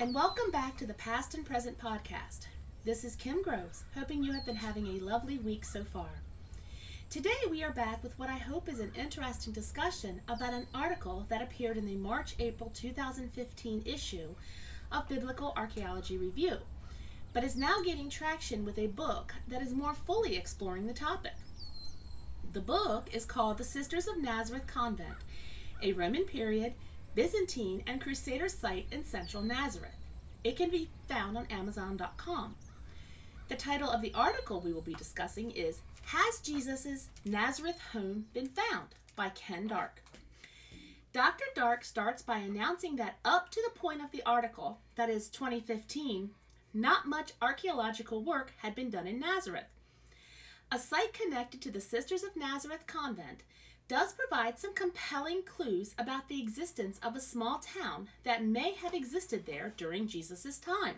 and welcome back to the Past and Present podcast. This is Kim Groves, hoping you have been having a lovely week so far. Today we are back with what I hope is an interesting discussion about an article that appeared in the March April 2015 issue of Biblical Archaeology Review, but is now getting traction with a book that is more fully exploring the topic. The book is called The Sisters of Nazareth Convent, a Roman period Byzantine and Crusader site in central Nazareth. It can be found on Amazon.com. The title of the article we will be discussing is Has Jesus' Nazareth Home Been Found? by Ken Dark. Dr. Dark starts by announcing that up to the point of the article, that is 2015, not much archaeological work had been done in Nazareth. A site connected to the Sisters of Nazareth convent does provide some compelling clues about the existence of a small town that may have existed there during Jesus' time.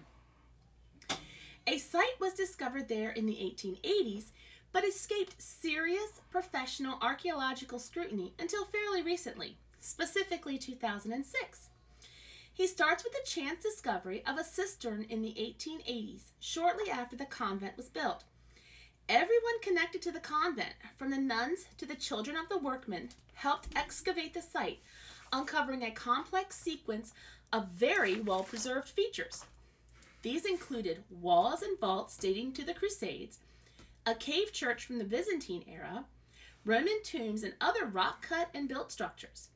A site was discovered there in the 1880s, but escaped serious professional archaeological scrutiny until fairly recently, specifically 2006. He starts with the chance discovery of a cistern in the 1880s, shortly after the convent was built. Everyone connected to the convent, from the nuns to the children of the workmen, helped excavate the site, uncovering a complex sequence of very well preserved features. These included walls and vaults dating to the Crusades, a cave church from the Byzantine era, Roman tombs, and other rock cut and built structures.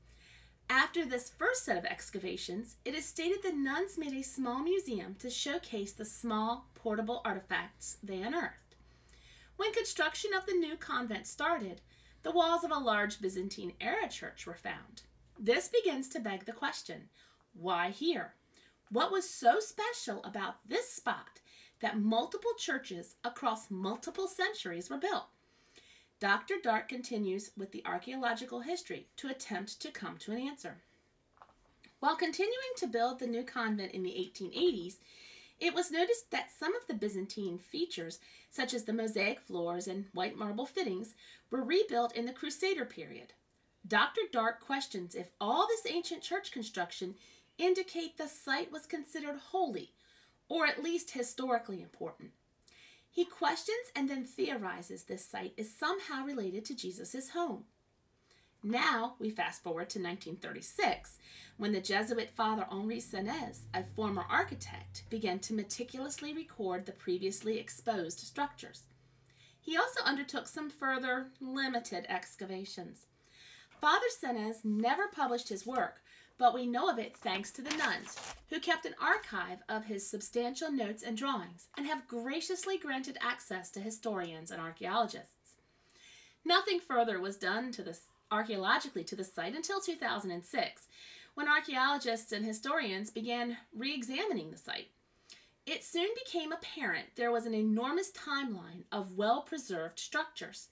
After this first set of excavations, it is stated the nuns made a small museum to showcase the small, portable artifacts they unearthed. When construction of the new convent started, the walls of a large Byzantine era church were found. This begins to beg the question why here? What was so special about this spot that multiple churches across multiple centuries were built? Dr. Dark continues with the archaeological history to attempt to come to an answer. While continuing to build the new convent in the 1880s, it was noticed that some of the Byzantine features, such as the mosaic floors and white marble fittings, were rebuilt in the Crusader period. Dr. Dark questions if all this ancient church construction indicate the site was considered holy, or at least historically important. He questions and then theorizes this site is somehow related to Jesus' home. Now we fast forward to 1936, when the Jesuit Father Henri Senès, a former architect, began to meticulously record the previously exposed structures. He also undertook some further limited excavations. Father Senès never published his work, but we know of it thanks to the nuns, who kept an archive of his substantial notes and drawings and have graciously granted access to historians and archaeologists. Nothing further was done to the archaeologically to the site until 2006, when archaeologists and historians began re examining the site. It soon became apparent there was an enormous timeline of well preserved structures.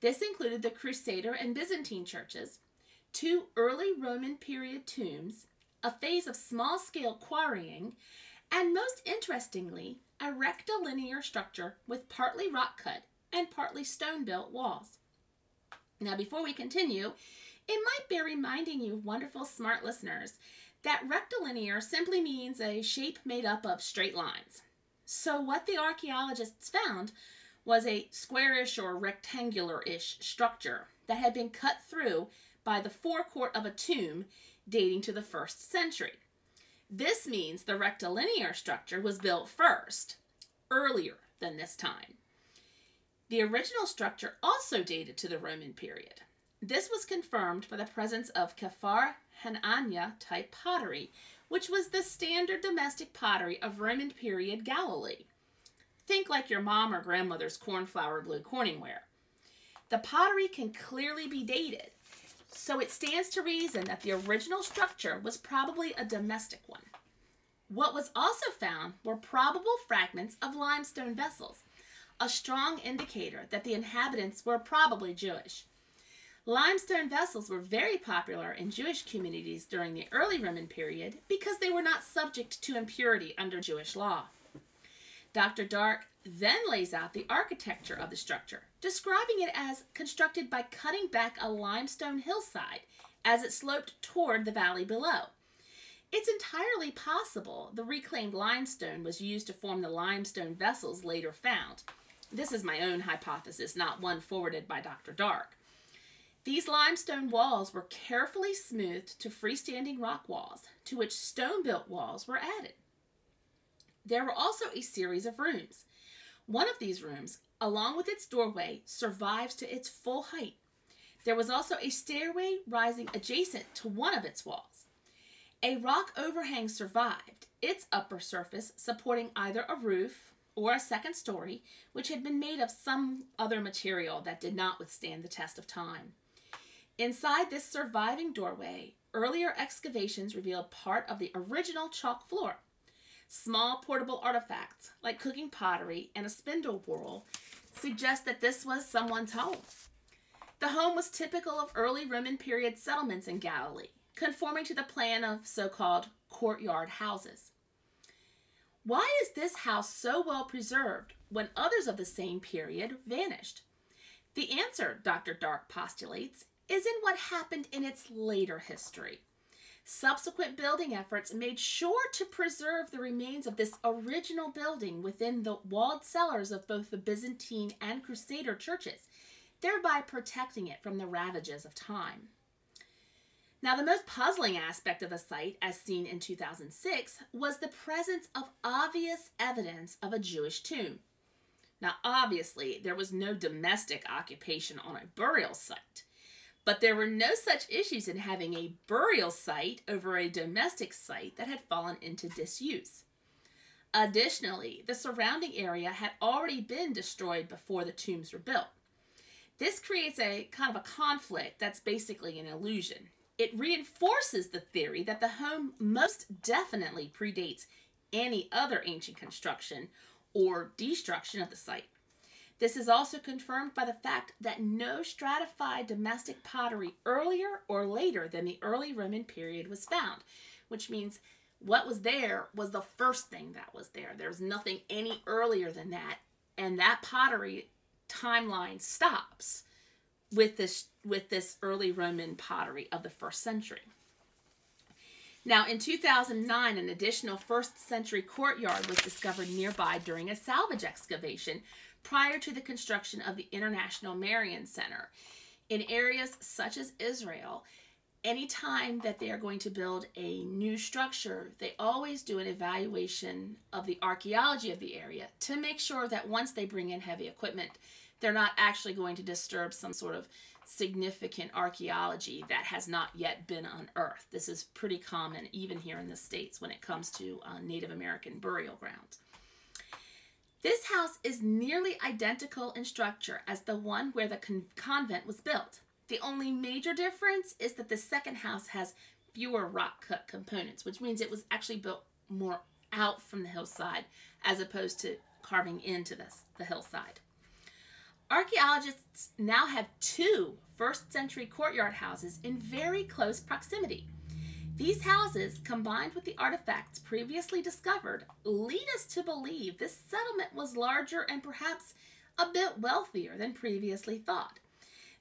This included the Crusader and Byzantine churches, two early Roman period tombs, a phase of small scale quarrying, and most interestingly, a rectilinear structure with partly rock cut and partly stone built walls. Now, before we continue, it might bear reminding you, wonderful smart listeners, that rectilinear simply means a shape made up of straight lines. So, what the archaeologists found was a squarish or rectangular ish structure that had been cut through by the forecourt of a tomb dating to the first century. This means the rectilinear structure was built first, earlier than this time. The original structure also dated to the Roman period. This was confirmed by the presence of Kafar Hanania type pottery, which was the standard domestic pottery of Roman period Galilee. Think like your mom or grandmother's cornflower blue corningware. The pottery can clearly be dated, so it stands to reason that the original structure was probably a domestic one. What was also found were probable fragments of limestone vessels a strong indicator that the inhabitants were probably Jewish. Limestone vessels were very popular in Jewish communities during the early Roman period because they were not subject to impurity under Jewish law. Dr. Dark then lays out the architecture of the structure, describing it as constructed by cutting back a limestone hillside as it sloped toward the valley below. It's entirely possible the reclaimed limestone was used to form the limestone vessels later found. This is my own hypothesis, not one forwarded by Dr. Dark. These limestone walls were carefully smoothed to freestanding rock walls, to which stone built walls were added. There were also a series of rooms. One of these rooms, along with its doorway, survives to its full height. There was also a stairway rising adjacent to one of its walls. A rock overhang survived, its upper surface supporting either a roof or a second story, which had been made of some other material that did not withstand the test of time. Inside this surviving doorway, earlier excavations revealed part of the original chalk floor. Small portable artifacts, like cooking pottery and a spindle whorl, suggest that this was someone's home. The home was typical of early Roman period settlements in Galilee, conforming to the plan of so called courtyard houses. Why is this house so well preserved when others of the same period vanished? The answer, Dr. Dark postulates, is in what happened in its later history. Subsequent building efforts made sure to preserve the remains of this original building within the walled cellars of both the Byzantine and Crusader churches, thereby protecting it from the ravages of time. Now, the most puzzling aspect of the site, as seen in 2006, was the presence of obvious evidence of a Jewish tomb. Now, obviously, there was no domestic occupation on a burial site. But there were no such issues in having a burial site over a domestic site that had fallen into disuse. Additionally, the surrounding area had already been destroyed before the tombs were built. This creates a kind of a conflict that's basically an illusion. It reinforces the theory that the home most definitely predates any other ancient construction or destruction of the site. This is also confirmed by the fact that no stratified domestic pottery earlier or later than the early Roman period was found, which means what was there was the first thing that was there. There's nothing any earlier than that, and that pottery timeline stops with this with this early Roman pottery of the first century. Now, in 2009, an additional first century courtyard was discovered nearby during a salvage excavation prior to the construction of the International Marian Center. In areas such as Israel, anytime that they are going to build a new structure, they always do an evaluation of the archaeology of the area to make sure that once they bring in heavy equipment, they're not actually going to disturb some sort of significant archaeology that has not yet been unearthed. This is pretty common even here in the States when it comes to uh, Native American burial grounds. This house is nearly identical in structure as the one where the con- convent was built. The only major difference is that the second house has fewer rock cut components, which means it was actually built more out from the hillside as opposed to carving into this, the hillside. Archaeologists now have two first century courtyard houses in very close proximity. These houses, combined with the artifacts previously discovered, lead us to believe this settlement was larger and perhaps a bit wealthier than previously thought.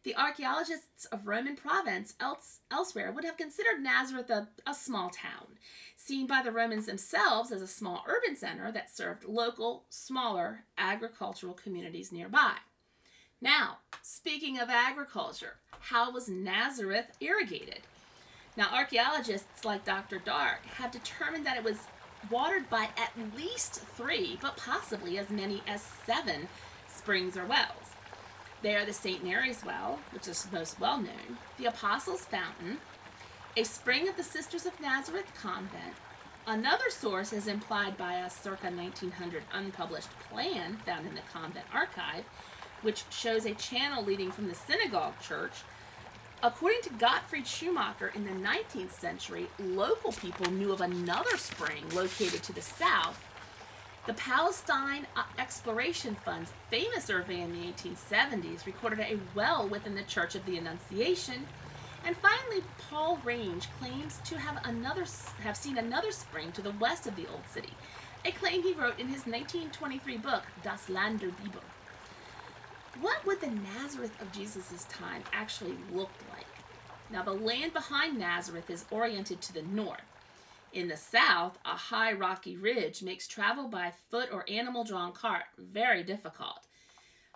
The archaeologists of Roman province else, elsewhere would have considered Nazareth a, a small town, seen by the Romans themselves as a small urban center that served local, smaller agricultural communities nearby. Now, speaking of agriculture, how was Nazareth irrigated? Now, archaeologists like Dr. Dark have determined that it was watered by at least three, but possibly as many as seven springs or wells. They are the St. Mary's Well, which is most well known, the Apostles' Fountain, a spring of the Sisters of Nazareth Convent. Another source is implied by a circa 1900 unpublished plan found in the convent archive, which shows a channel leading from the synagogue church According to Gottfried Schumacher in the 19th century, local people knew of another spring located to the south. The Palestine uh, Exploration Fund's famous survey in the 1870s recorded a well within the Church of the Annunciation. And finally, Paul Range claims to have another have seen another spring to the west of the old city, a claim he wrote in his 1923 book Das Land der Bibel. What would the Nazareth of Jesus' time actually look like? Now, the land behind Nazareth is oriented to the north. In the south, a high rocky ridge makes travel by foot or animal drawn cart very difficult.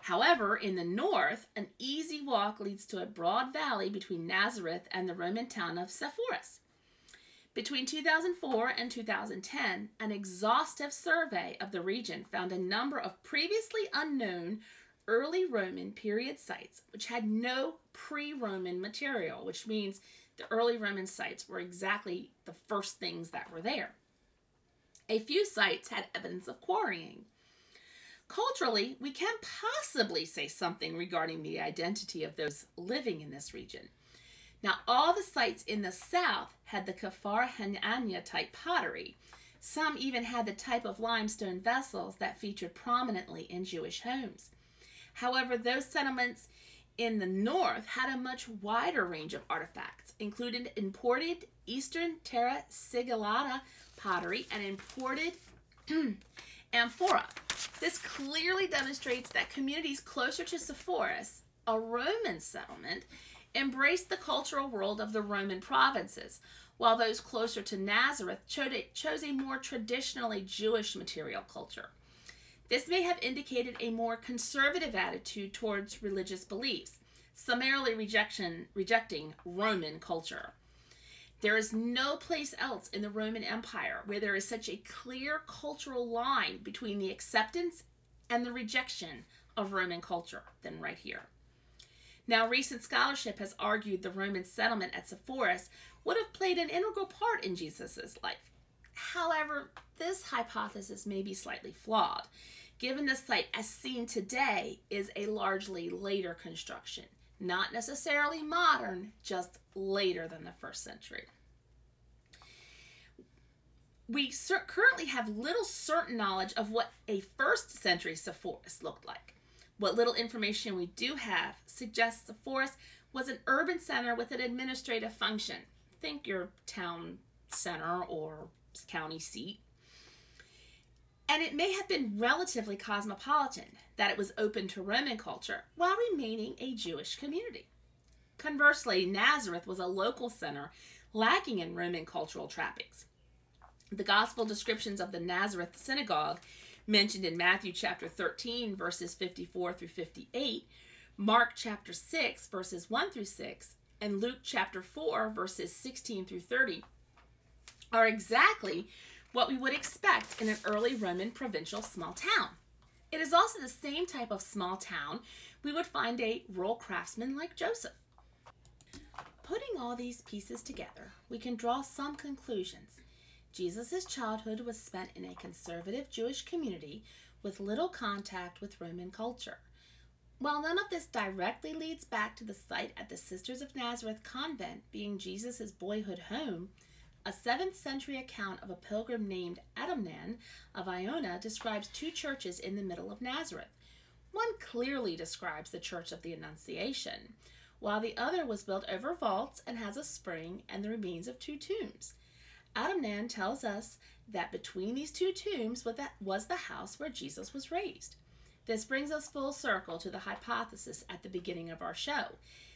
However, in the north, an easy walk leads to a broad valley between Nazareth and the Roman town of Sepphoris. Between 2004 and 2010, an exhaustive survey of the region found a number of previously unknown early Roman period sites which had no pre Roman material, which means the early Roman sites were exactly the first things that were there. A few sites had evidence of quarrying. Culturally, we can possibly say something regarding the identity of those living in this region. Now, all the sites in the south had the Kafar Hanania type pottery. Some even had the type of limestone vessels that featured prominently in Jewish homes. However, those settlements in the north had a much wider range of artifacts, including imported Eastern Terra Sigillata pottery and imported amphora. This clearly demonstrates that communities closer to Sepphoris, a Roman settlement, embraced the cultural world of the Roman provinces, while those closer to Nazareth chose a more traditionally Jewish material culture. This may have indicated a more conservative attitude towards religious beliefs, summarily rejection, rejecting Roman culture. There is no place else in the Roman Empire where there is such a clear cultural line between the acceptance and the rejection of Roman culture than right here. Now, recent scholarship has argued the Roman settlement at Sepphoris would have played an integral part in Jesus' life. However, this hypothesis may be slightly flawed, given the site as seen today is a largely later construction, not necessarily modern, just later than the first century we currently have little certain knowledge of what a first century Sepphoris looked like. What little information we do have suggests Sepphoris was an urban center with an administrative function. Think your town center or county seat. And it may have been relatively cosmopolitan, that it was open to Roman culture while remaining a Jewish community. Conversely, Nazareth was a local center lacking in Roman cultural trappings. The gospel descriptions of the Nazareth synagogue mentioned in Matthew chapter 13, verses 54 through 58, Mark chapter 6, verses 1 through 6, and Luke chapter 4, verses 16 through 30 are exactly what we would expect in an early Roman provincial small town. It is also the same type of small town we would find a rural craftsman like Joseph. Putting all these pieces together, we can draw some conclusions Jesus' childhood was spent in a conservative Jewish community with little contact with Roman culture. While none of this directly leads back to the site at the Sisters of Nazareth convent being Jesus' boyhood home, a 7th century account of a pilgrim named Adamnan of Iona describes two churches in the middle of Nazareth. One clearly describes the Church of the Annunciation, while the other was built over vaults and has a spring and the remains of two tombs. Adamnan tells us that between these two tombs was the house where Jesus was raised. This brings us full circle to the hypothesis at the beginning of our show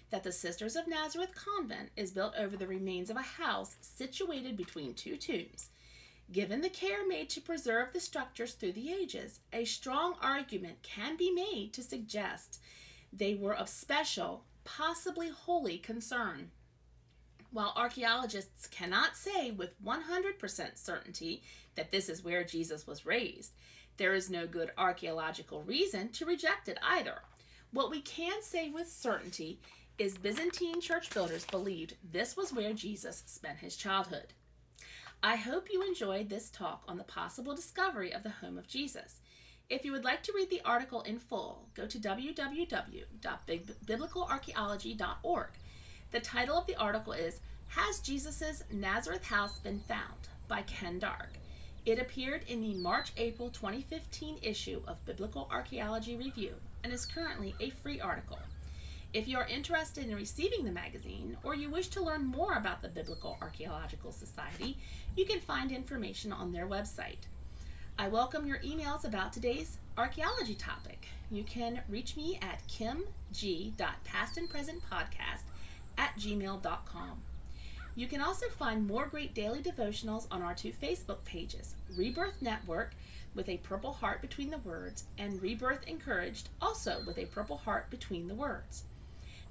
that the Sisters of Nazareth convent is built over the remains of a house situated between two tombs. Given the care made to preserve the structures through the ages, a strong argument can be made to suggest they were of special, possibly holy concern. While archaeologists cannot say with 100% certainty that this is where Jesus was raised, there is no good archaeological reason to reject it either. What we can say with certainty is Byzantine church builders believed this was where Jesus spent his childhood. I hope you enjoyed this talk on the possible discovery of the home of Jesus. If you would like to read the article in full, go to www.biblicalarchaeology.org the title of the article is Has Jesus' Nazareth House Been Found? by Ken Dark. It appeared in the March April 2015 issue of Biblical Archaeology Review and is currently a free article. If you are interested in receiving the magazine or you wish to learn more about the Biblical Archaeological Society, you can find information on their website. I welcome your emails about today's archaeology topic. You can reach me at kimg.pastandpresentpodcast at gmail.com. You can also find more great daily devotionals on our two Facebook pages Rebirth Network with a purple heart between the words, and Rebirth Encouraged, also with a purple heart between the words.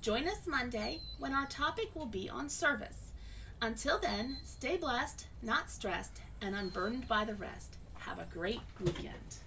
Join us Monday when our topic will be on service. Until then, stay blessed, not stressed, and unburdened by the rest. Have a great weekend.